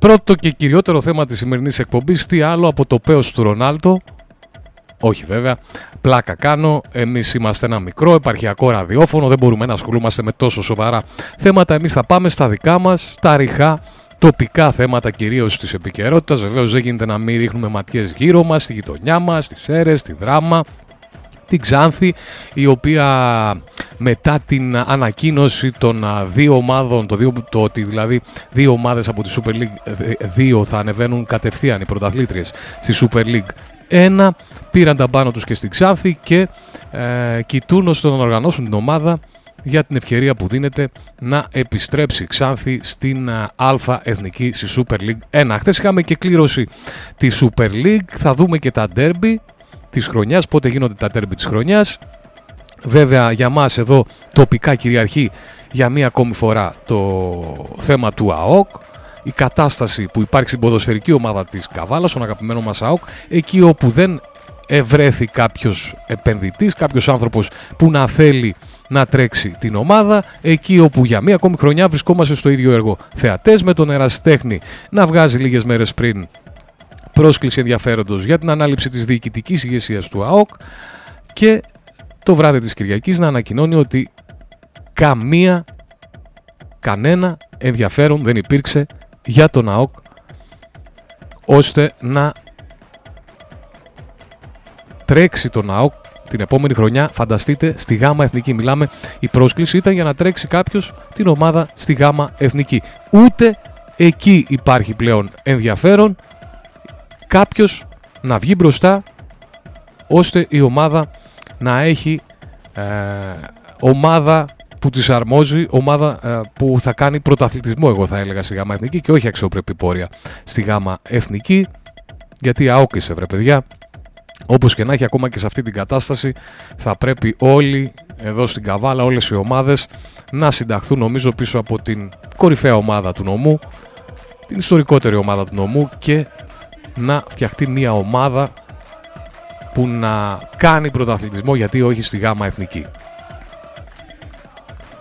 Πρώτο και κυριότερο θέμα της σημερινής εκπομπής, τι άλλο από το πέος του Ρονάλτο; Όχι βέβαια, πλάκα κάνω, εμείς είμαστε ένα μικρό επαρχιακό ραδιόφωνο, δεν μπορούμε να ασχολούμαστε με τόσο σοβαρά θέματα, εμείς θα πάμε στα δικά μας, τα ριχά, τοπικά θέματα κυρίως της επικαιρότητας. Βεβαίως δεν γίνεται να μην ρίχνουμε ματιές γύρω μας, στη γειτονιά μας, στις αίρες, στη δράμα, την Ξάνθη, η οποία μετά την ανακοίνωση των δύο ομάδων, το, δύο, το ότι δηλαδή δύο ομάδες από τη Super League 2 θα ανεβαίνουν κατευθείαν οι πρωταθλήτριες στη Super League 1, πήραν τα πάνω τους και στην Ξάνθη και ε, κοιτούν ώστε να οργανώσουν την ομάδα για την ευκαιρία που δίνεται να επιστρέψει Ξάνθη στην Α Εθνική στη Super League 1. Χθες είχαμε και κλήρωση τη Super League, θα δούμε και τα derby της χρονιάς, πότε γίνονται τα τέρμπι της χρονιάς. Βέβαια για μας εδώ τοπικά κυριαρχεί για μία ακόμη φορά το θέμα του ΑΟΚ, η κατάσταση που υπάρχει στην ποδοσφαιρική ομάδα της Καβάλας, στον αγαπημένο μας ΑΟΚ, εκεί όπου δεν ευρέθη κάποιος επενδυτής, κάποιος άνθρωπος που να θέλει να τρέξει την ομάδα, εκεί όπου για μία ακόμη χρονιά βρισκόμαστε στο ίδιο έργο θεατές με τον Εραστέχνη να βγάζει λίγες μέρες πριν πρόσκληση ενδιαφέροντος για την ανάληψη της διοικητικής ηγεσίας του ΑΟΚ και το βράδυ της Κυριακής να ανακοινώνει ότι καμία, κανένα ενδιαφέρον δεν υπήρξε για τον ΑΟΚ ώστε να τρέξει τον ΑΟΚ την επόμενη χρονιά. Φανταστείτε, στη ΓΑΜΑ Εθνική μιλάμε, η πρόσκληση ήταν για να τρέξει κάποιος την ομάδα στη ΓΑΜΑ Εθνική. Ούτε εκεί υπάρχει πλέον ενδιαφέρον κάποιος να βγει μπροστά ώστε η ομάδα να έχει ε, ομάδα που της αρμόζει, ομάδα ε, που θα κάνει πρωταθλητισμό εγώ θα έλεγα στη γάμα εθνική και όχι αξιοπρεπή πόρια στη γάμα εθνική. Γιατί αόκησε βρε παιδιά. Όπως και να έχει ακόμα και σε αυτή την κατάσταση θα πρέπει όλοι εδώ στην Καβάλα, όλες οι ομάδες να συνταχθούν νομίζω πίσω από την κορυφαία ομάδα του νομού την ιστορικότερη ομάδα του νομού και να φτιαχτεί μια ομάδα που να κάνει πρωταθλητισμό γιατί όχι στη γάμα εθνική.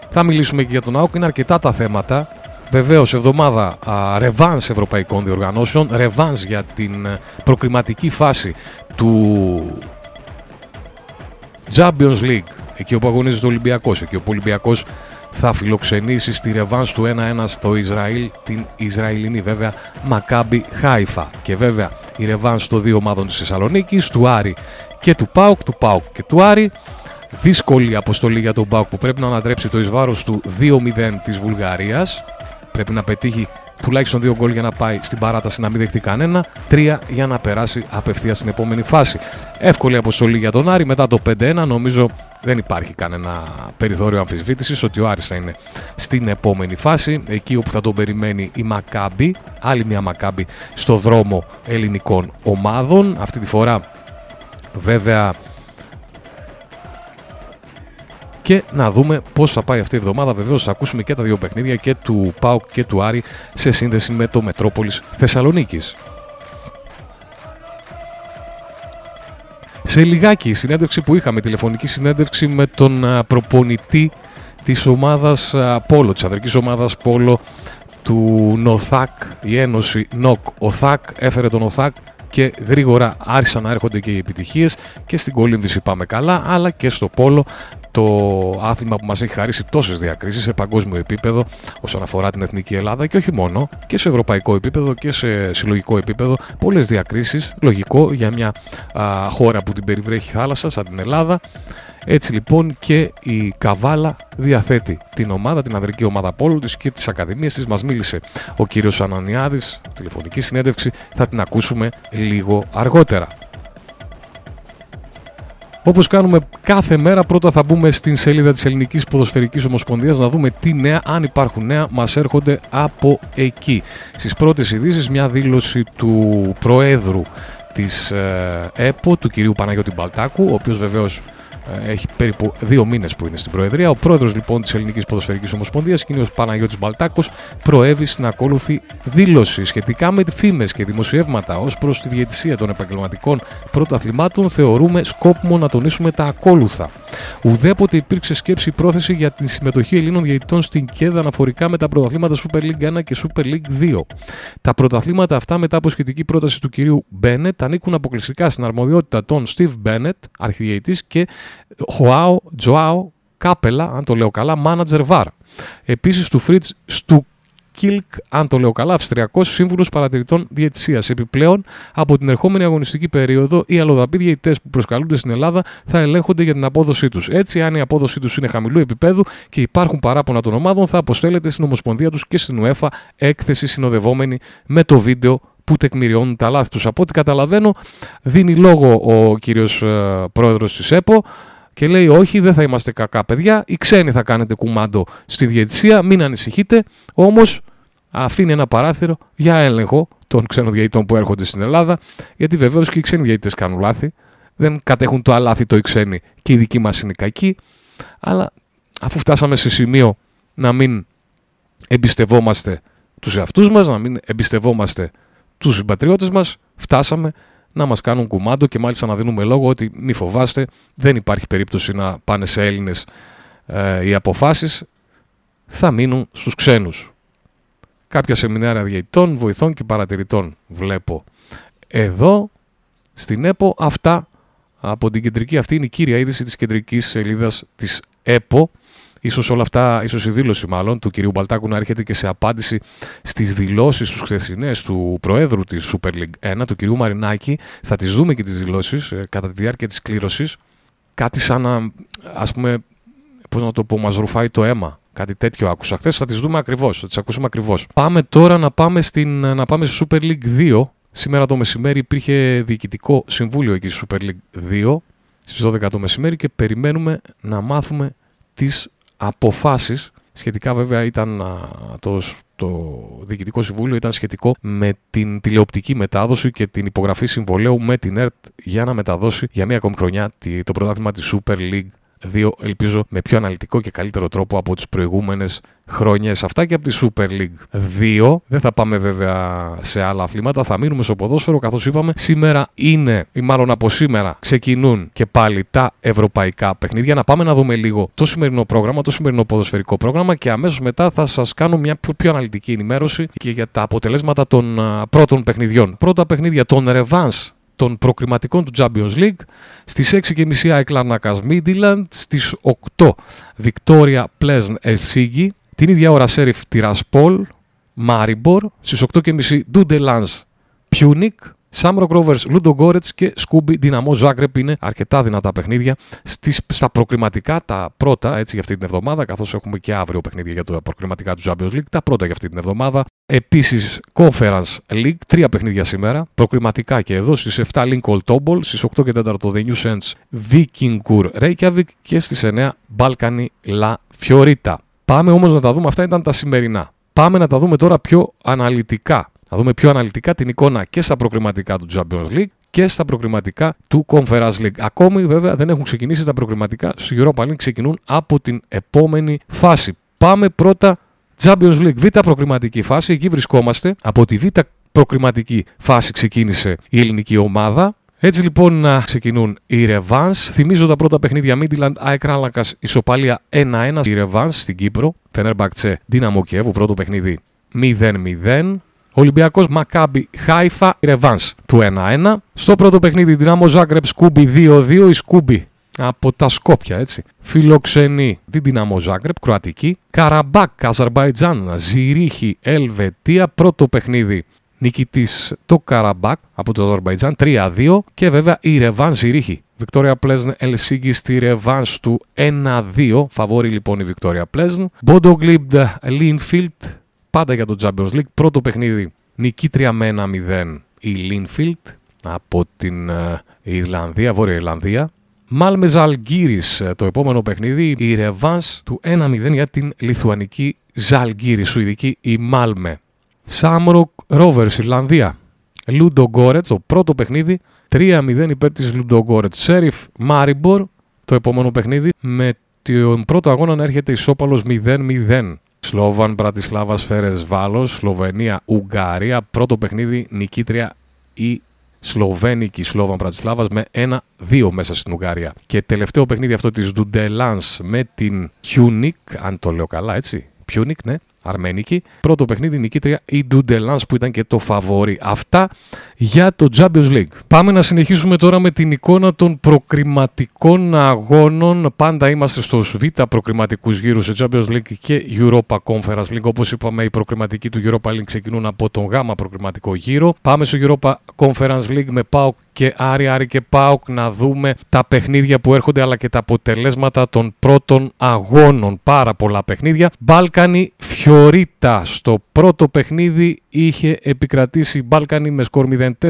Θα μιλήσουμε και για τον ΑΟΚ, είναι αρκετά τα θέματα. Βεβαίως, εβδομάδα ρεβάνς ευρωπαϊκών διοργανώσεων, ρεβάνς για την ε, προκριματική φάση του Champions League, εκεί όπου αγωνίζεται ο Ολυμπιακός, εκεί όπου ο Ολυμπιακός θα φιλοξενήσει στη ρεβάνς του 1-1 στο Ισραήλ την Ισραηλινή βέβαια Μακάμπι Χάιφα. Και βέβαια η ρεβάνς των δύο ομάδων της Θεσσαλονίκης, του Άρη και του Πάουκ, του Πάουκ και του Άρη. Δύσκολη αποστολή για τον Πάουκ που πρέπει να ανατρέψει το εις του 2-0 της Βουλγαρίας. Πρέπει να πετύχει τουλάχιστον δύο γκολ για να πάει στην παράταση να μην δεχτεί κανένα, τρία για να περάσει απευθείας στην επόμενη φάση. Εύκολη αποστολή για τον Άρη μετά το 5-1. Νομίζω δεν υπάρχει κανένα περιθώριο αμφισβήτησης ότι ο Άρης θα είναι στην επόμενη φάση. Εκεί όπου θα τον περιμένει η Μακάμπη, άλλη μια Μακάμπη στο δρόμο ελληνικών ομάδων. Αυτή τη φορά βέβαια και να δούμε πώς θα πάει αυτή η εβδομάδα. Βεβαίως θα ακούσουμε και τα δύο παιχνίδια και του ΠΑΟΚ και του Άρη σε σύνδεση με το Μετρόπολης Θεσσαλονίκης. Σε λιγάκι η συνέντευξη που είχαμε, τηλεφωνική συνέντευξη με τον προπονητή της ομάδας Πόλο, της ανδρικής ομάδας Πόλο του ΝΟΘΑΚ, η Ένωση ΝΟΚ ΟΘΑΚ, έφερε τον ΟΘΑΚ και γρήγορα άρχισαν να έρχονται και οι επιτυχίες. Και στην κολύμβηση πάμε καλά αλλά και στο πόλο. Το άθλημα που μας έχει χαρίσει τόσες διακρίσεις σε παγκόσμιο επίπεδο όσον αφορά την Εθνική Ελλάδα και όχι μόνο και σε ευρωπαϊκό επίπεδο και σε συλλογικό επίπεδο. Πολλές διακρίσεις, λογικό για μια χώρα που την περιβρέχει θάλασσα σαν την Ελλάδα έτσι λοιπόν και η Καβάλα διαθέτει την ομάδα, την ανδρική ομάδα πόλου της και τις ακαδημίες της. Μας μίλησε ο κύριος Ανανιάδης, τηλεφωνική συνέντευξη, θα την ακούσουμε λίγο αργότερα. Όπως κάνουμε κάθε μέρα, πρώτα θα μπούμε στην σελίδα της Ελληνικής Ποδοσφαιρικής Ομοσπονδίας να δούμε τι νέα, αν υπάρχουν νέα, μας έρχονται από εκεί. Στις πρώτες ειδήσεις μια δήλωση του Προέδρου της ε, ΕΠΟ, του κυρίου Παναγιώτη Μπαλτάκου, ο οποίος βεβαίως ε, έχει περίπου δύο μήνες που είναι στην Προεδρία. Ο πρόεδρος λοιπόν της Ελληνικής Ποδοσφαιρικής Ομοσπονδίας, κ. Παναγιώτης Μπαλτάκος, προέβη στην ακόλουθη δήλωση σχετικά με φήμες και δημοσιεύματα ως προς τη διαιτησία των επαγγελματικών πρωταθλημάτων. Θεωρούμε σκόπιμο να τονίσουμε τα ακόλουθα. Ουδέποτε υπήρξε σκέψη πρόθεση για τη συμμετοχή Ελλήνων διαιτητών στην ΚΕΔ αναφορικά με τα πρωταθλήματα Super League 1 και Super League 2. Τα πρωταθλήματα αυτά μετά από σχετική πρόταση του κυρίου Μπένετ ανήκουν αποκλειστικά στην αρμοδιότητα των Steve Bennett, αρχιδιαιτής και Χωάο Τζοάο Κάπελα, αν το λέω καλά, manager VAR. Επίσης του Φρίτς Στου Κίλκ, αν το λέω καλά, Αυστριακός Σύμβουλος Παρατηρητών Διαιτησίας. Επιπλέον, από την ερχόμενη αγωνιστική περίοδο, οι αλλοδαποί διαιτητές που προσκαλούνται στην Ελλάδα θα ελέγχονται για την απόδοσή τους. Έτσι, αν η απόδοσή τους είναι χαμηλού επίπεδου και υπάρχουν παράπονα των ομάδων, θα αποστέλλεται στην Ομοσπονδία τους και στην UEFA έκθεση συνοδευόμενη με το βίντεο που τεκμηριώνουν τα λάθη τους. Από ό,τι καταλαβαίνω δίνει λόγο ο κύριος ε, πρόεδρος της ΕΠΟ και λέει όχι δεν θα είμαστε κακά παιδιά, οι ξένοι θα κάνετε κουμάντο στη διαιτησία, μην ανησυχείτε, όμως αφήνει ένα παράθυρο για έλεγχο των ξένων διαιτητών που έρχονται στην Ελλάδα, γιατί βεβαίως και οι ξένοι διαιτητές κάνουν λάθη, δεν κατέχουν το αλάθη οι ξένοι και οι δικοί μας είναι κακοί, αλλά αφού φτάσαμε σε σημείο να μην εμπιστευόμαστε τους εαυτούς μας, να μην εμπιστευόμαστε τους συμπατριώτες μας φτάσαμε να μας κάνουν κουμάντο και μάλιστα να δίνουμε λόγο ότι μη φοβάστε δεν υπάρχει περίπτωση να πάνε σε Έλληνες ε, οι αποφάσεις θα μείνουν στους ξένους. Κάποια σεμινάρια διαιτητών, βοηθών και παρατηρητών βλέπω εδώ στην ΕΠΟ αυτά από την κεντρική αυτή είναι η κύρια είδηση της κεντρικής σελίδας της ΕΠΟ Ίσως όλα αυτά, ίσως η δήλωση μάλλον του κυρίου Μπαλτάκου να έρχεται και σε απάντηση στις δηλώσεις τους χθεσινές του Προέδρου της Super League 1, του κυρίου Μαρινάκη. Θα τις δούμε και τις δηλώσεις ε, κατά τη διάρκεια της κλήρωσης. Κάτι σαν να, ας πούμε, πώς να το πω, μας ρουφάει το αίμα. Κάτι τέτοιο άκουσα χθες. Θα τις δούμε ακριβώς, θα τις ακούσουμε ακριβώς. Πάμε τώρα να πάμε, στην, να πάμε στη Super League 2. Σήμερα το μεσημέρι υπήρχε διοικητικό συμβούλιο εκεί στη Super League 2 στις 12 το μεσημέρι και περιμένουμε να μάθουμε τις αποφάσεις σχετικά βέβαια ήταν το, το Διοικητικό Συμβούλιο ήταν σχετικό με την τηλεοπτική μετάδοση και την υπογραφή συμβολέου με την ΕΡΤ για να μεταδώσει για μία ακόμη χρονιά το πρωτάθλημα της Super League 2 ελπίζω με πιο αναλυτικό και καλύτερο τρόπο από τις προηγούμενες χρόνιες. Αυτά και από τη Super League 2. Δεν θα πάμε βέβαια σε άλλα αθλήματα, θα μείνουμε στο ποδόσφαιρο καθώς είπαμε σήμερα είναι ή μάλλον από σήμερα ξεκινούν και πάλι τα ευρωπαϊκά παιχνίδια. Να πάμε να δούμε λίγο το σημερινό πρόγραμμα, το σημερινό ποδοσφαιρικό πρόγραμμα και αμέσως μετά θα σας κάνω μια πιο αναλυτική ενημέρωση και για τα αποτελέσματα των πρώτων παιχνιδιών. Πρώτα παιχνίδια των ρεβάνς των προκριματικών του Champions League. Στις 6.30 ΑΕΚ Λαρνακάς Midland, στις 8 Βικτόρια Πλζεν Ελσίνκι, την ίδια ώρα Σέριφ Τιρασπόλ, Μάριμπορ, στις 8.30 Ντουντελάνζ Πιούνικ, Shamrock Rovers, Λουντογκόρετς και Σκούπι Ντιναμό Ζάγκρεπ είναι αρκετά δυνατά παιχνίδια στις, στα προκριματικά, τα πρώτα έτσι για αυτή την εβδομάδα, καθώς έχουμε και αύριο παιχνίδια για τα προκριματικά του Champions League, τα πρώτα για αυτή την εβδομάδα. Επίσης, Conference League, τρία παιχνίδια σήμερα, προκριματικά και εδώ στις 7 Lincoln Tobol, στις 8 και 4 το The New Sense Vikingur Reykjavik και στις 9 Balkany La Fiorita. Πάμε όμως να τα δούμε, αυτά ήταν τα σημερινά. Πάμε να τα δούμε τώρα πιο αναλυτικά να δούμε πιο αναλυτικά την εικόνα και στα προκριματικά του Champions League και στα προκριματικά του Conference League. Ακόμη βέβαια δεν έχουν ξεκινήσει τα προκριματικά στο Europa League, ξεκινούν από την επόμενη φάση. Πάμε πρώτα Champions League, β' προκριματική φάση, εκεί βρισκόμαστε. Από τη β' προκριματική φάση ξεκίνησε η ελληνική ομάδα. Έτσι λοιπόν να ξεκινούν οι Revans. Θυμίζω τα πρώτα παιχνίδια Midland, ΑΕΚ Ράλακας, ισοπαλία 1-1. Οι Revans στην Κύπρο, Φενέρμπακτσε, Δύναμο Κιέβου, πρώτο παιχνίδι 0-0. Ολυμπιακός Μακάμπι Χάιφα Ρεβάνς του 1-1. Στο πρώτο παιχνίδι Δυνάμο Ζάγκρεπ Σκούμπι 2-2 η Σκούμπι από τα Σκόπια έτσι. Φιλοξενεί την Δυναμό Ζάγκρεπ, Κροατική. Καραμπάκ, Αζερμπαϊτζάν, Ζηρίχη, Ελβετία. Πρώτο παιχνίδι νικητής το Καραμπάκ από το Αζερμπαϊτζάν 3-2. Και βέβαια η ρεβάνς Ζυρίχη. Βικτόρια Πλζεν Ελσίνκι στη ρεβάνς του 1-2. Φαβορί λοιπόν η Βικτόρια Πλζεν. Μπόντο Γκλιμτ Linfield πάντα για το Champions League. Πρώτο παιχνίδι νικήτρια με 1-0 η Linfield από την ε, Ιρλανδία, Βόρεια Ιρλανδία. Μάλμε Ζαλγκίρις ε, το επόμενο παιχνίδι, η ρεβάνς του 1-0 για την Λιθουανική Ζαλγκίρις, Σουηδική η Μάλμε. Shamrock Rovers Ιρλανδία. Λουντογκόρετς, το πρώτο παιχνίδι 3-0 υπέρ της Λουντογκόρετς. Σέριφ Μάριμπορ το επόμενο παιχνίδι με τον πρώτο αγώνα να έρχεται ισόπαλος 0-0. Σλόβαν, Μπρατισλάβας, Φερεντσβάρος, Σλοβενία, Ουγγαρία. Πρώτο παιχνίδι νικήτρια η Σλοβένικη Σλόβαν Μπρατισλάβα με 1-2 μέσα στην Ουγγαρία. Και τελευταίο παιχνίδι αυτό της Ντουντελάνζ με την Χιούνικ, αν το λέω καλά έτσι. Πιούνικ, ναι, Αρμενική. Πρώτο παιχνίδι νικήτρια η Ντουντελάνς που ήταν και το φαβόρι. Αυτά για το Champions League. Πάμε να συνεχίσουμε τώρα με την εικόνα των προκριματικών αγώνων. Πάντα είμαστε στους β' προκριματικούς γύρους σε Champions League και Europa Conference League. Όπως είπαμε οι προκριματικοί του Europa League ξεκινούν από τον γ' προκριματικό γύρο. Πάμε στο Europa Conference League με PAOK και Άρη Άρη και ΠΑΟΚ να δούμε τα παιχνίδια που έρχονται αλλά και τα αποτελέσματα των πρώτων αγώνων. Πάρα πολλά παιχνίδια. Μπάλκανη Φιωρίτα στο πρώτο παιχνίδι είχε επικρατήσει η Μπάλκανη με σκορ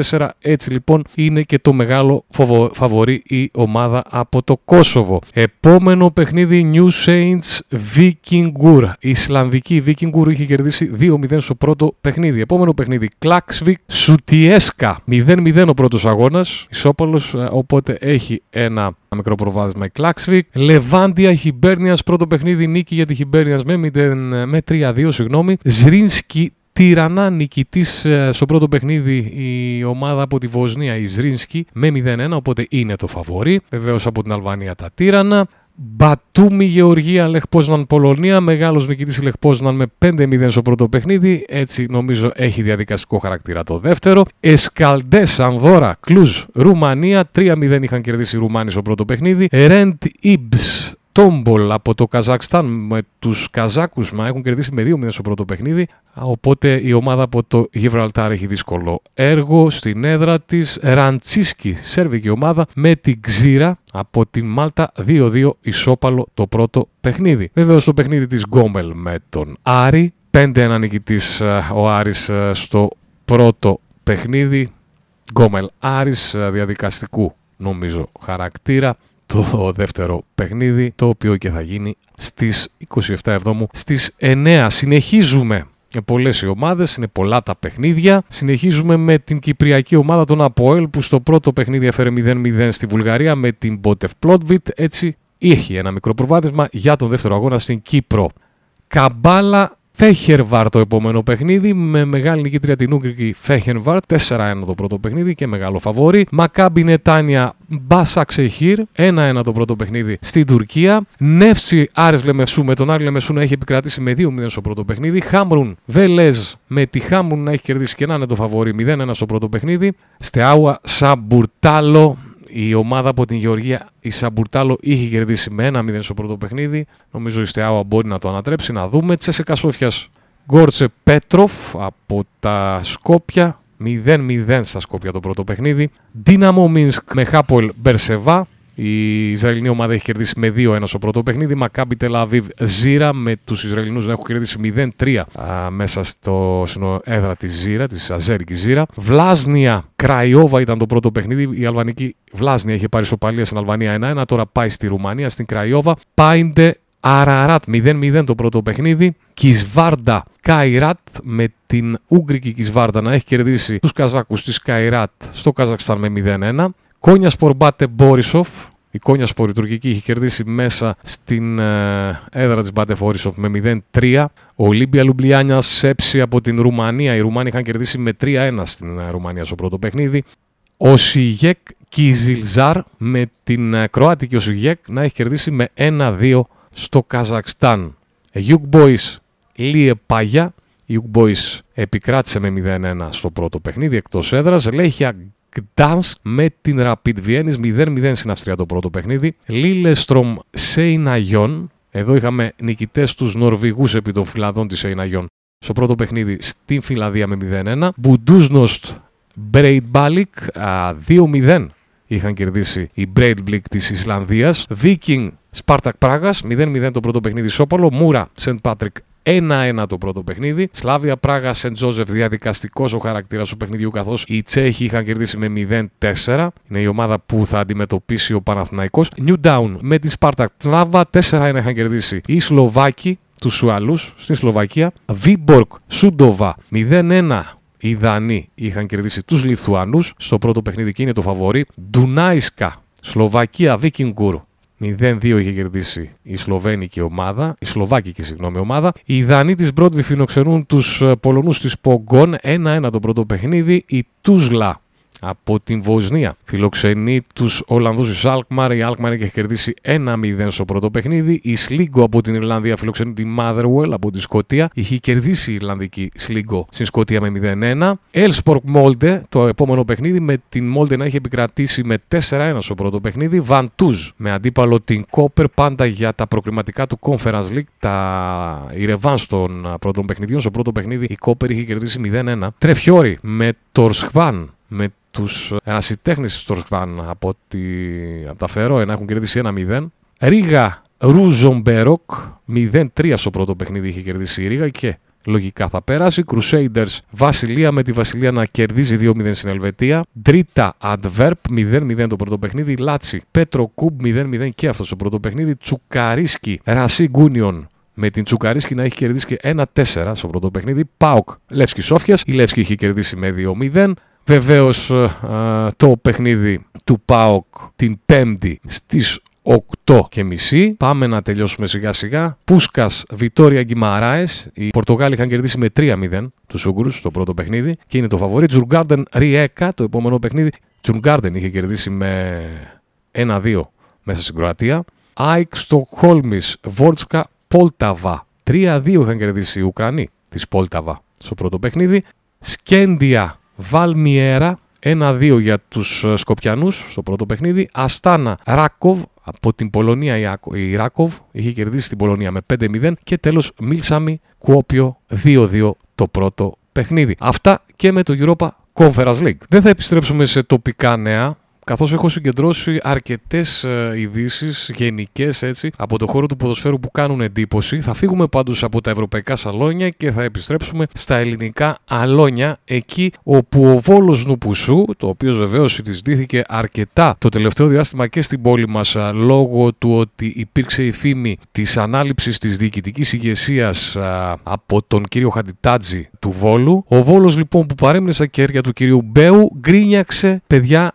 0-4. Έτσι λοιπόν είναι και το μεγάλο φαβορή η ομάδα από το Κόσοβο. Επόμενο παιχνίδι New Saints Vikingur. Η Ισλανδική Vikingur είχε κερδίσει 2-0 στο πρώτο παιχνίδι. Επόμενο παιχνίδι Klaxvik Σουτιέσκα 0-0 ο πρώτος αγώνας. Ισόπαλος ε, οπότε έχει ένα μικρό προβάδισμα η Klaxvik. Λεβάντια Χιμπέρνιας πρώτο παιχνίδι νίκη για τη Χιμπέρνιας με, με 3-2 συγγνώμη. Ζρίνσκι Τύρανα, νικητής ε, στο πρώτο παιχνίδι η ομάδα από τη Βοσνία, η Ζρίνσκι, με 0-1, οπότε είναι το φαβορή. Βεβαίως από την Αλβανία τα Τύρανα. Μπατούμι Γεωργία, Λεχπόσναν Πολωνία. Μεγάλος νικητής Λεχπόσναν με 5-0 στο πρώτο παιχνίδι. Έτσι νομίζω έχει διαδικαστικό χαρακτήρα το δεύτερο. Εσκαλντές Ανδώρα, Κλουζ, Ρουμανία. 3-0 είχαν κερδίσει οι Ρουμάνοι στο πρώτο παιχνίδι. Ρεντ Ιμπς Τόμπολ από το Καζακστάν με τους Καζάκους να έχουν κερδίσει με 2-0 στο πρώτο παιχνίδι οπότε η ομάδα από το Γιβραλτάρ έχει δύσκολο έργο στην έδρα της. Ράντνιτσκι, σέρβικη ομάδα με την Γκζίρα από την Μάλτα 2-2 ισόπαλο το πρώτο παιχνίδι. Βέβαια στο παιχνίδι της Γκόμελ με τον Άρη 5-1 νικητής ε, ο Άρης ε, στο πρώτο παιχνίδι. Γκόμελ Άρης ε, διαδικαστικού νομίζω χαρακτήρα το δεύτερο παιχνίδι, το οποίο και θα γίνει στις 27 Εβδόμου στις 9. Συνεχίζουμε με πολλές οι ομάδες, είναι πολλά τα παιχνίδια. Συνεχίζουμε με την κυπριακή ομάδα των Αποέλ που στο πρώτο παιχνίδι έφερε 0-0 στη Βουλγαρία με την Μπότεφ Πλότβιτ. Έτσι είχε ένα μικρό προβάδισμα για τον δεύτερο αγώνα στην Κύπρο. Καμπάλα Φέχερβαρ το επόμενο παιχνίδι με μεγάλη νικήτρια την Ούγκρικη Φέχερβαρ 4-1 το πρώτο παιχνίδι και μεγάλο φαβόρι. Μακάμπι Νετάνια Μπάσα Ξεχύρ 1-1 το πρώτο παιχνίδι στην Τουρκία. Νεύση Άρες Λεμεσού με τον Άρη Λεμεσού να έχει επικρατήσει με 2-0 στο πρώτο παιχνίδι. Χάμρουν Βελέζ με τη Χάμρουν να έχει κερδίσει και να είναι το φαβόρι 0-1 στο πρώτο παιχνίδι. Στεάουα Σαμπουρτάλο η ομάδα από την Γεωργία, η Σαμπουρτάλο, είχε κερδίσει με 1-0 στο πρώτο παιχνίδι. Νομίζω η Στεάουα μπορεί να το ανατρέψει. Να δούμε. Τσέσε Κασόφια Γκόρτσε Πέτροφ από τα Σκόπια. 0-0 στα Σκόπια το πρώτο παιχνίδι. Δύναμο Μίνσκ με Χάπολ Μπερσεβά. Η Ισραηλινή ομάδα έχει κερδίσει με 2-1 στο πρώτο παιχνίδι. Μακάμπι Τελαβίβ Ζήρα με τους Ισραηλινούς να έχουν κερδίσει 0-3 μέσα στο έδρα της Ζίρα, της Αζέρικης Ζίρα. Βλάζνια Κραϊόβα ήταν το πρώτο παιχνίδι. Η Αλβανική Βλάζνια είχε πάρει ισοπαλία στην Αλβανία 1-1. Τώρα πάει στη Ρουμανία, στην Κραϊόβα. Πάιντε Αραράτ 0-0 το πρώτο παιχνίδι. Κισβάρντα Καϊράτ με την Ουγγρική Κισβάρντα να έχει κερδίσει τους Καζάκους της Καϊράτ στο Καζακστάν με 0-1. Κόνιασπορ Μπάτε Μπορίσοφ. Η Κόνιασπορ, η τουρκική, είχε κερδίσει μέσα στην ε, έδρα της Μπάτε Μπορίσοφ με 0-3. Ολίμπια Λιουμπλιάνας Σέψι από την Ρουμανία. Οι Ρουμάνοι είχαν κερδίσει με 3-1 στην ε, Ρουμανία στο πρώτο παιχνίδι. Όσιγεκ Κιζιλζάρ με την ε, Κροάτικη Όσιγεκ να έχει κερδίσει με 1-2 στο Καζακστάν. Young Boys Λιεπάγια. Η Young Boys επικράτησε με 0-1 στο πρώτο παιχνίδι εκτός έδρας. Λέχια Gdansk με την Rapid Vienna 0-0 στην Αυστρία το πρώτο παιχνίδι. Lillestrøm Σεϊναγιόεν. Εδώ είχαμε νικητές τους Νορβηγούς επί των Φινλανδών της Σεϊναγιόεν στο πρώτο παιχνίδι στην Φιλανδία με 0-1. Μπουντούτσνοστ Μπρέινταμπλικ 2-0 είχαν κερδίσει οι Μπρέινταμπλικ της Ισλανδίας. Viking Σπάρτακ Τρνάβας 0-0 το πρώτο παιχνίδι ισόπαλο. Μούρα Σεντ Πάτρικ 1-1 το πρώτο παιχνίδι. Σλάβια Πράγα Σεντ Τζόζεφ διαδικαστικός ο χαρακτήρας του παιχνιδιού καθώς οι Τσέχοι είχαν κερδίσει με 0-4. Είναι η ομάδα που θα αντιμετωπίσει ο Παναθηναϊκός. Newtown με τη Σπάρτακ Τρνάβα 4-1 είχαν κερδίσει οι Σλοβάκοι τους Σουαλού στην Σλοβακία. Βίμποργκ Σούντουβα 0-1 οι Δανείοι είχαν κερδίσει τους Λιθουανούς στο πρώτο παιχνίδι και είναι το φαβορή. Ντουνάισκα Σλοβακία Βίκινγκουρ 0-2 είχε κερδίσει η Σλοβένικη ομάδα, η Σλοβάκικη συγγνώμη ομάδα. Οι Δανείοι της Μπρόντβι φιλοξενούν τους Πολωνούς της Πογκόν 1-1 το πρώτο παιχνίδι. Η Τούσλα από την Βοσνία. Φιλοξενεί τους Ολλανδούς η Αλκμαρ. Η Αλκμαρ έχει κερδίσει 1-0 στο πρώτο παιχνίδι. Η Σλίγκο από την Ιρλανδία φιλοξενεί τη Motherwell από τη Σκωτία. Είχε κερδίσει η Ιρλανδική Σλίγκο στην Σκωτία με 0-1. Έλφσμποργκ Μόλντε το επόμενο παιχνίδι με την Μόλντε να έχει επικρατήσει με 4-1 στο πρώτο παιχνίδι. Βαντούζ με αντίπαλο την Κόπερ πάντα για τα προκριματικά του Conference League. Τα... Η ρεβάνς των πρώτων παιχνιδιών. Στο πρώτο παιχνίδι η Κόπερ είχε κερδίσει 0-1. Τρε Φιόρι με Τόρσχαβν με τους ερασιτέχνες της Τόρσχαβν από, τη, από τα Φερόε να έχουν κερδίσει 1-0. Ρίγα Ρουζόμπεροκ 0-3 στο πρώτο παιχνίδι είχε κερδίσει η Ρίγα και λογικά θα περάσει. Crusaders Βασιλεία με τη Βασιλεία να κερδίζει 2-0 στην Ελβετία. Ντρίτα Antwerp 0-0 το πρώτο παιχνίδι. Λάτσι Πετροκούμπ 0-0 και αυτό στο πρώτο παιχνίδι. Τσουκαρίτσκι Ρασίνγκ Γιούνιον με την Τσουκαρίτσκι να έχει κερδίσει και 1-4 στο πρώτο παιχνίδι. ΠΑΟΚ Λέφσκι Σόφιας. Η Λέφσκι είχε κερδίσει με 2-0. Βεβαίως ε, το παιχνίδι του ΠΑΟΚ την Πέμπτη στις 8 και μισή. Πάμε να τελειώσουμε σιγά σιγά. Πούσκας Βιτόρια Γκιμαράες. Οι Πορτογάλοι είχαν κερδίσει με 3-0 τους Ούγγρους στο πρώτο παιχνίδι και είναι το φαβορί. Τζουργκάρντεν Ριέκα το επόμενο παιχνίδι. Τζουργκάρντεν είχε κερδίσει με 1-2 μέσα στην Κροατία. ΑΪΚ Στοκχόλμης Βόρσκλα Πολτάβα. 3-2 είχαν κερδίσει οι Ουκρανοί της Πολτάβα στο πρώτο παιχνίδι. Σκεντίγια Βαλμιέρα 1-2 για τους ε, Σκοπιανούς στο πρώτο παιχνίδι. Αστάνα Ράκοφ από την Πολωνία η Ράκοφ είχε κερδίσει την Πολωνία με 5-0 και τέλος Μίλσαμι Κουόπιο 2-2 το πρώτο παιχνίδι. Αυτά και με το Europa Conference League. Δεν θα επιστρέψουμε σε τοπικά νέα καθώς έχω συγκεντρώσει αρκετές ε, ειδήσεις γενικές έτσι από το χώρο του ποδοσφαίρου που κάνουν εντύπωση. Θα φύγουμε πάντως από τα ευρωπαϊκά σαλόνια και θα επιστρέψουμε στα ελληνικά αλόνια εκεί όπου ο Βόλος Νουπουσού, το οποίος βεβαίως συζητήθηκε αρκετά το τελευταίο διάστημα και στην πόλη μας ε, λόγω του ότι υπήρξε η φήμη της ανάληψης της διοικητικής ηγεσίας ε, από τον κύριο Χαντιτάτζη του Βόλου. Ο Βόλος λοιπόν που παρέμεινε στα κέρια του κυρίου Μπέου γκρίνιαξε παιδιά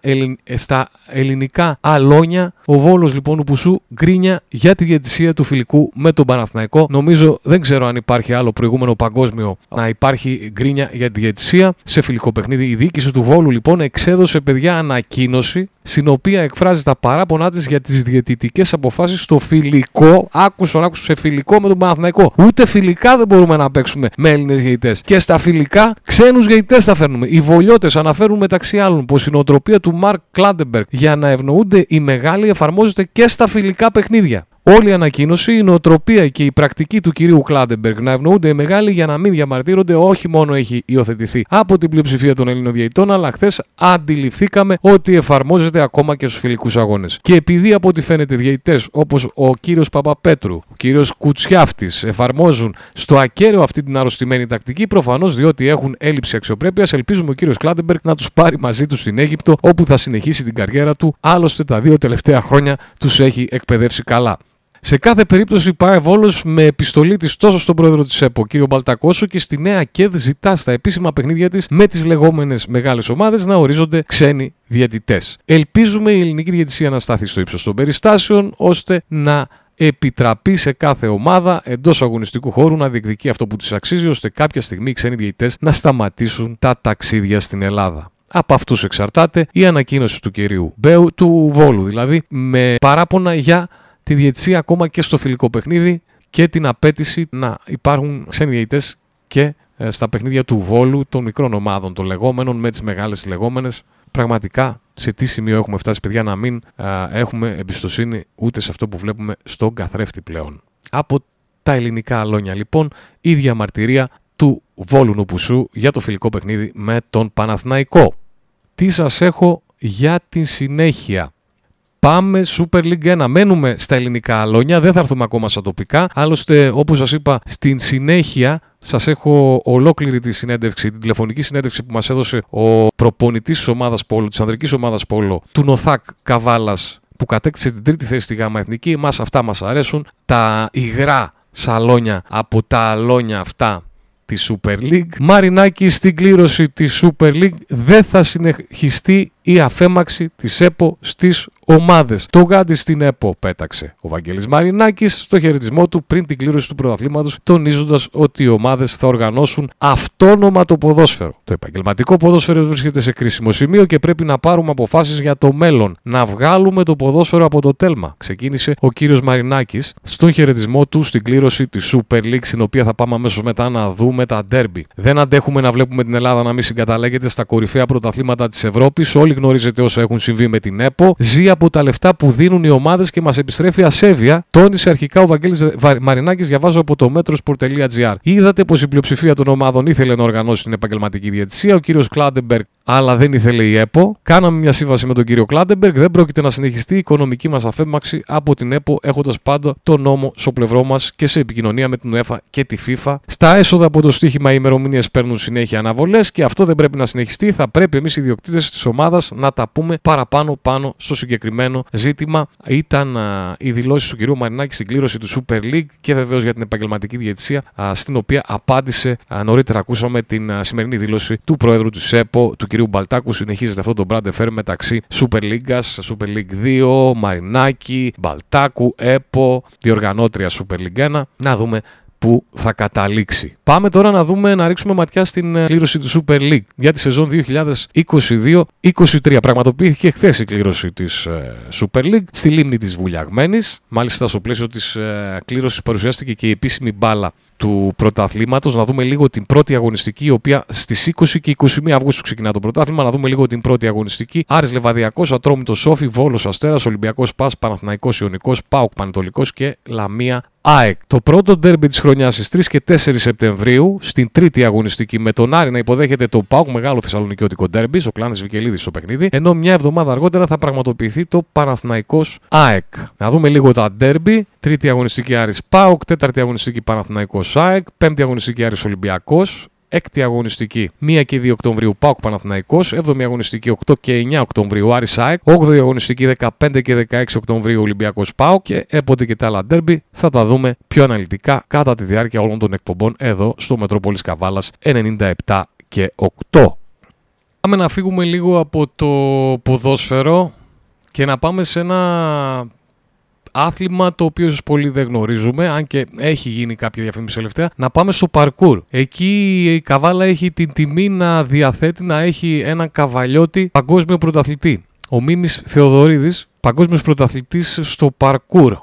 στα ελληνικά αλόνια. Ο Βόλος λοιπόν του Πουσού γκρίνια για τη διαιτησία του φιλικού με τον Παναθηναϊκό. Νομίζω δεν ξέρω αν υπάρχει άλλο προηγούμενο παγκόσμιο να υπάρχει γκρίνια για τη διαιτησία σε φιλικό παιχνίδι. Η διοίκηση του Βόλου λοιπόν εξέδωσε παιδιά ανακοίνωση στην οποία εκφράζει τα παράπονά της για τις διαιτητικές αποφάσεις στο φιλικό. Άκουσον, άκουσον σε φιλικό με τον Παναθηναϊκό. Ούτε φιλικά δεν μπορούμε να παίξουμε με Έλληνες ρεφερί. Και στα φιλικά ξένους ρεφερί θα φέρνουμε. Οι βολιώτες αναφέρουν μεταξύ άλλων πως η νοοτροπία του Μαρκ Κλάντεμπεργκ για να ευνοούνται οι μεγάλοι εφαρμόζεται και στα φιλικά παιχνίδια. Όλη η ανακοίνωση, η νοοτροπία και η πρακτική του κυρίου Κλάντεμπεργκ να ευνοούνται οι μεγάλοι για να μην διαμαρτύρονται όχι μόνο έχει υιοθετηθεί από την πλειοψηφία των Ελλήνων διαιτητών, αλλά χθες αντιληφθήκαμε ότι εφαρμόζεται ακόμα και στους φιλικούς αγώνες. Και επειδή από ό,τι φαίνεται διαιτητές όπως ο κύριος Παπαπέτρου, ο κύριος Κουτσιάφτης εφαρμόζουν στο ακέραιο αυτή την αρρωστημένη τακτική, προφανώς διότι έχουν έλλειψη αξιοπρέπειας, ελπίζουμε ο κύριος Κλάντεμπεργκ να τους πάρει μαζί τους στην Αίγυπτο, όπου θα συνεχίσει την καριέρα του. Άλλωστε τα δύο τελευταία χρόνια τους έχει εκπαιδεύσει καλά. Σε κάθε περίπτωση πάει Βόλος με επιστολή της τόσο στον πρόεδρο της ΕΠΟ, κύριο Μπαλτακόσο, και στη νέα ΚΕΔ ζητά στα επίσημα παιχνίδια της με τις λεγόμενες μεγάλες ομάδες να ορίζονται ξένοι διαιτητές. Ελπίζουμε η ελληνική διαιτησία να στάθει στο ύψος των περιστάσεων, ώστε να επιτραπεί σε κάθε ομάδα εντός αγωνιστικού χώρου να διεκδικεί αυτό που της αξίζει, ώστε κάποια στιγμή οι ξένοι διαιτητές να σταματήσουν τα ταξίδια στην Ελλάδα. Από αυτούς εξαρτάται η ανακοίνωση του κυρίου Μπέου, του Βόλου δηλαδή, με παράπονα για τη διετησία ακόμα και στο φιλικό παιχνίδι και την απέτηση να υπάρχουν ξένοι διαιτητές και ε, στα παιχνίδια του Βόλου των μικρών ομάδων των λεγόμενων με τις μεγάλες λεγόμενες. Πραγματικά σε τι σημείο έχουμε φτάσει παιδιά να μην έχουμε εμπιστοσύνη ούτε σε αυτό που βλέπουμε στον καθρέφτη πλέον. Από τα ελληνικά αλόνια λοιπόν η διαμαρτυρία του Βόλου Νουπουσού για το φιλικό παιχνίδι με τον Παναθηναϊκό. Τι σας έχω για τη συνέχεια. Πάμε Super League 1. Μένουμε στα ελληνικά αλόνια, δεν θα έρθουμε ακόμα στα τοπικά. Άλλωστε, όπως σας είπα, στην συνέχεια σας έχω ολόκληρη τη συνέντευξη, την τηλεφωνική συνέντευξη που μας έδωσε ο προπονητής της ομάδας Πόλο, της ανδρικής ομάδας Πόλο, του Νοθάκ Καβάλας, που κατέκτησε την τρίτη θέση στη ΓΑΜΑ Εθνική. Μας αυτά μας αρέσουν. Τα υγρά σαλόνια από τα αλόνια αυτά της Super League. Μαρινάκη στην κλήρωση της Super League δεν θα συνεχιστεί η αφέμαξη της ΕΠΟ στις ομάδες. Το γάντι στην ΕΠΟ πέταξε ο Βαγγέλης Μαρινάκης στο χαιρετισμό του πριν την κλήρωση του πρωταθλήματος, τονίζοντας ότι οι ομάδες θα οργανώσουν αυτόνομα το ποδόσφαιρο. Το επαγγελματικό ποδόσφαιρο βρίσκεται σε κρίσιμο σημείο και πρέπει να πάρουμε αποφάσεις για το μέλλον. Να βγάλουμε το ποδόσφαιρο από το τέλμα, ξεκίνησε ο κύριος Μαρινάκης στον χαιρετισμό του στην κλήρωση της Super League, στην οποία θα πάμε αμέσως μετά να δούμε τα ντέρμπι. Δεν αντέχουμε να βλέπουμε την Ελλάδα να μην συγκαταλέγεται στα κορυφαία πρωταθλήματα της Ευρώπης. Όλοι γνωρίζετε όσα έχουν συμβεί με την ΕΠΟ. Ζει από τα λεφτά που δίνουν οι ομάδες και μας επιστρέφει ασέβεια, τόνισε αρχικά ο Βαγγέλης Μαρινάκης, διαβάζω από το metrosport.gr. Είδατε πως η πλειοψηφία των ομάδων ήθελε να οργανώσει την επαγγελματική διαιτησία. Ο κύριος Κλάντεμπεργκ αλλά δεν ήθελε η ΕΠΟ. Κάναμε μια σύμβαση με τον κύριο Κλάντεμπεργκ. Δεν πρόκειται να συνεχιστεί η οικονομική μας αφαίμαξη από την ΕΠΟ, έχοντας πάντα το νόμο στο πλευρό μας και σε επικοινωνία με την UEFA και τη FIFA. Στα έσοδα από το στοίχημα οι ημερομηνίες παίρνουν συνέχεια αναβολές και αυτό δεν πρέπει να συνεχιστεί. Θα πρέπει εμείς οι ιδιοκτήτες της ομάδας να τα πούμε παραπάνω πάνω στο συγκεκριμένο ζήτημα. Ήταν α, οι δηλώσεις του κυρίου Μαρινάκη στην κλήρωση του Super League και βεβαίως για την επαγγελματική διαιτησία, α, στην οποία απάντησε α, νωρίτερα. Ακούσαμε την σημερινή δήλωση του Προέδρου της ΕΠΟ, του κυρίου Μπαλτάκου. Συνεχίζεται αυτό το bras de fer μεταξύ Super League, Super League 2, Μαρινάκη, Μπαλτάκου, ΕΠΟ, διοργανώτρια Super League 1. Να δούμε που θα καταλήξει. Πάμε τώρα να δούμε, να ρίξουμε ματιά στην ε, κλήρωση του Super League για τη σεζόν 2022-23. Πραγματοποιήθηκε χθες η κλήρωση της ε, Super League στη λίμνη της Βουλιαγμένης. Μάλιστα, στο πλαίσιο της ε, κλήρωσης παρουσιάστηκε και η επίσημη μπάλα του πρωταθλήματος. Να δούμε λίγο την πρώτη αγωνιστική, η οποία στις 20 και 21 Αυγούστου ξεκινά το πρωτάθλημα. Να δούμε λίγο την πρώτη αγωνιστική. Άρης Λεβαδιακός, Ατρόμητος Σόφι, Βόλος Αστέρας, Ολυμπιακός Πας, Παναθναϊκό Ιωνικός, Πάουκ Πανετολικός και Λαμία ΑΕΚ. Το πρώτο ντέρμπι της χρονιάς στις 3 και 4 Σεπτεμβρίου, στην τρίτη αγωνιστική, με τον Άρη να υποδέχεται το ΠΑΟΚ μεγάλο θεσσαλονικιώτικο ντέρμπι, ο Κλάνης Βικελίδης στο παιχνίδι, ενώ μια εβδομάδα αργότερα θα πραγματοποιηθεί το Παναθναϊκό ΑΕΚ. Να δούμε λίγο τα ντέρμπι. Τρίτη αγωνιστική Άρη ΠΑΟΚ, τέταρτη αγωνιστική Παναθναϊκό ΑΕΚ, πέμπτη αγωνιστική Άρη Ολυμπιακό, έκτη αγωνιστική 1 και 2 Οκτωβρίου Πάουκ Παναθηναϊκός, 7η αγωνιστική 8 και 9 Οκτωβρίου Άρη ΣΑΕΚ, 8η αγωνιστική 15 και 16 Οκτωβρίου Ολυμπιακός Πάουκ και έποτε και τα άλλα ντέρμπι θα τα δούμε πιο αναλυτικά κατά τη διάρκεια όλων των εκπομπών εδώ στο Μετρόπολης Καβάλας 97 και 8. Πάμε να φύγουμε λίγο από το ποδόσφαιρο και να πάμε σε ένα άθλημα το οποίο ίσως πολλοί δεν γνωρίζουμε, αν και έχει γίνει κάποια διαφήμιση τελευταία, να πάμε στο παρκούρ. Εκεί η Καβάλα έχει την τιμή να διαθέτει να έχει έναν καβαλιώτη παγκόσμιο πρωταθλητή. Ο Μίμης Θεοδωρίδης, παγκόσμιος πρωταθλητής στο παρκούρ.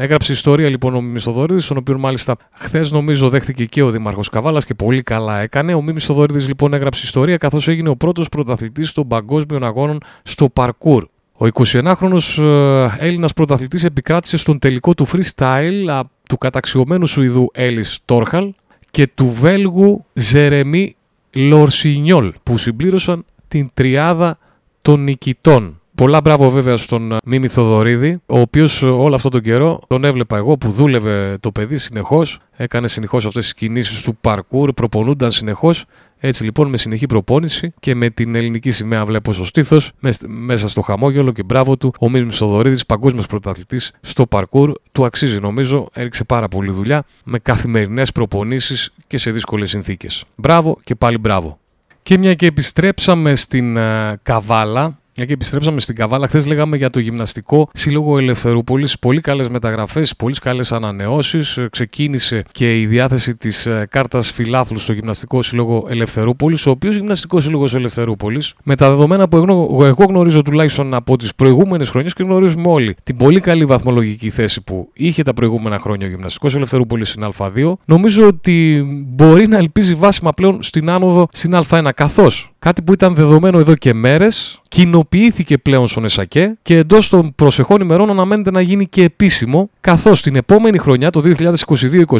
Έγραψε ιστορία λοιπόν ο Μίμης Θοδωρίδη, τον οποίο μάλιστα χθες νομίζω δέχτηκε και ο Δήμαρχος Καβάλας και πολύ καλά έκανε. Ο Μίμης Θοδωρίδη λοιπόν έγραψε ιστορία καθώς έγινε ο πρώτος πρωταθλητής των παγκόσμιων αγώνων στο παρκούρ. Ο 21χρονος ε, Έλληνας πρωταθλητής επικράτησε στον τελικό του freestyle του καταξιωμένου Σουηδού Έλλης Τόρχαλ και του Βέλγου Ζερεμί Λορσινιόλ που συμπλήρωσαν την τριάδα των νικητών. Πολλά μπράβο βέβαια στον ε, Μίμη Θοδωρίδη, ο οποίος ε, όλο αυτόν τον καιρό τον έβλεπα εγώ που δούλευε το παιδί συνεχώς, έκανε συνεχώς αυτές τις κινήσεις του παρκούρ, προπονούνταν συνεχώς έτσι λοιπόν με συνεχή προπόνηση και με την ελληνική σημαία βλέπω στο στήθος, μέσα στο χαμόγελο και μπράβο του, ο Μίμη Θοδωρίδη, παγκόσμιος πρωταθλητής στο παρκούρ. Του αξίζει νομίζω, έριξε πάρα πολύ δουλειά με καθημερινές προπονήσεις και σε δύσκολες συνθήκες. Μπράβο και πάλι μπράβο. Και μια και επιστρέψαμε στην uh, Καβάλα, μια και επιστρέψαμε στην Καβάλα, χθες λέγαμε για το γυμναστικό σύλλογο Ελευθερούπολης. Πολύ καλές μεταγραφές, πολύ καλές ανανεώσεις. Ξεκίνησε και η διάθεση της ε, κάρτας φιλάθλους στο γυμναστικό σύλλογο Ελευθερούπολης, ο οποίος γυμναστικός σύλλογος Ελευθερούπολης, με τα δεδομένα που εγώ γνωρίζω τουλάχιστον από τις προηγούμενες χρονιές και γνωρίζουμε όλοι την πολύ καλή βαθμολογική θέση που είχε τα προηγούμενα χρόνια ο γυμναστικός Ελευθερούπολης στην Α2, νομίζω ότι μπορεί να ελπίζει βάσιμα πλέον στην άνοδο στην Α1. Καθώς κάτι που ήταν δεδομένο εδώ και μέρες, κοινοποιήθηκε πλέον στον ΕΣΑΚΕ και εντός των προσεχών ημερών αναμένεται να γίνει και επίσημο, καθώς την επόμενη χρονιά, το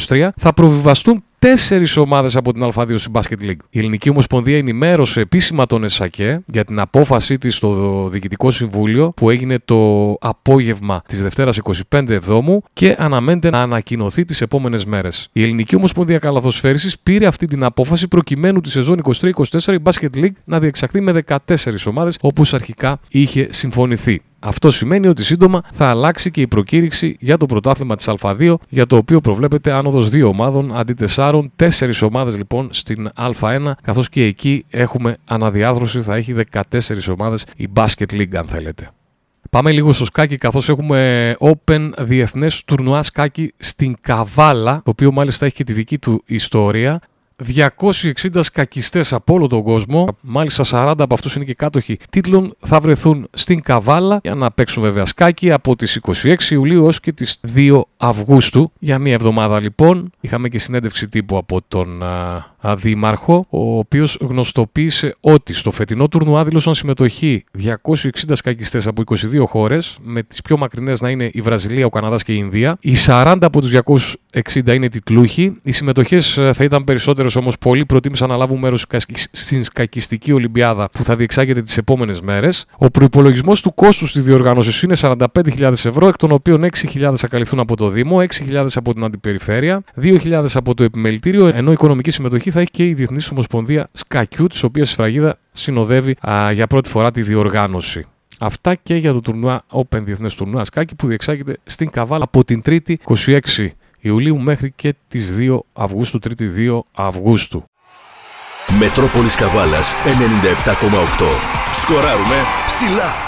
2022-2023, θα προβιβαστούν τέσσερις ομάδες από την Α2 στην Basket League. Η Ελληνική Ομοσπονδία ενημέρωσε επίσημα τον ΕΣΑΚΕ για την απόφασή της στο Διοικητικό Συμβούλιο που έγινε το απόγευμα της Δευτέρας 25 Εβδόμου και αναμένεται να ανακοινωθεί τις επόμενες μέρες. Η Ελληνική Ομοσπονδία Καλαθοσφαίρισης πήρε αυτή την απόφαση προκειμένου τη σεζόν 23-24 η Basket League να διεξαχθεί με 14 ομάδες όπως αρχικά είχε συμφωνηθεί. Αυτό σημαίνει ότι σύντομα θα αλλάξει και η προκήρυξη για το πρωτάθλημα της Α2, για το οποίο προβλέπεται άνοδος δύο ομάδων αντί τεσσάρων. Τέσσερις ομάδες λοιπόν στην Α1, καθώς και εκεί έχουμε αναδιάθρωση, θα έχει 14 ομάδες η Basket League, αν θέλετε. Πάμε λίγο στο σκάκι καθώς έχουμε Open διεθνές τουρνουά σκάκι στην Καβάλα, το οποίο μάλιστα έχει και τη δική του ιστορία. 260 σκακιστές από όλο τον κόσμο, μάλιστα 40 από αυτούς είναι και κάτοχοι τίτλων, θα βρεθούν στην Καβάλα για να παίξουν βέβαια σκάκι από τις 26 Ιουλίου έως και τις 2 Αυγούστου. Για μία εβδομάδα λοιπόν είχαμε και συνέντευξη τύπου από τον δήμαρχο, ο οποίος γνωστοποίησε ότι στο φετινό τουρνουά δήλωσαν συμμετοχή 260 σκακιστές από 22 χώρες, με τις πιο μακρινές να είναι η Βραζιλία, ο Καναδάς και η Ινδία. Οι 40 από τους 260 είναι τιτλούχοι. Οι συμμετοχές ε, θα ήταν περισσότερες όμως πολλοί προτίμησαν να λάβουν μέρος στην σκακιστική Ολυμπιάδα που θα διεξάγεται τις επόμενες μέρες. Ο προπολογισμό του κόστους της διοργάνωσης είναι 45.000 ευρώ, εκ των οποίων 6.000 θα καλυφθούν από το Δήμο, 6.000 από την Αντιπεριφέρεια, 2.000 από το Επιμελητήριο, ενώ η οικονομική συμμετοχή θα έχει και η Διεθνής Ομοσπονδία Σκακιού, της οποίας σφραγίδα συνοδεύει α, για πρώτη φορά τη διοργάνωση. Αυτά και για το τουρνουά Open Διεθνές Τουρνουά Σκάκι που διεξάγεται στην Καβάλα από την 3η 26 Ιουλίου μέχρι και τις 2 Αυγούστου, 3η 2 Αυγούστου. Μετρόπολης Καβάλας 97,8. Σκοράρουμε ψηλά.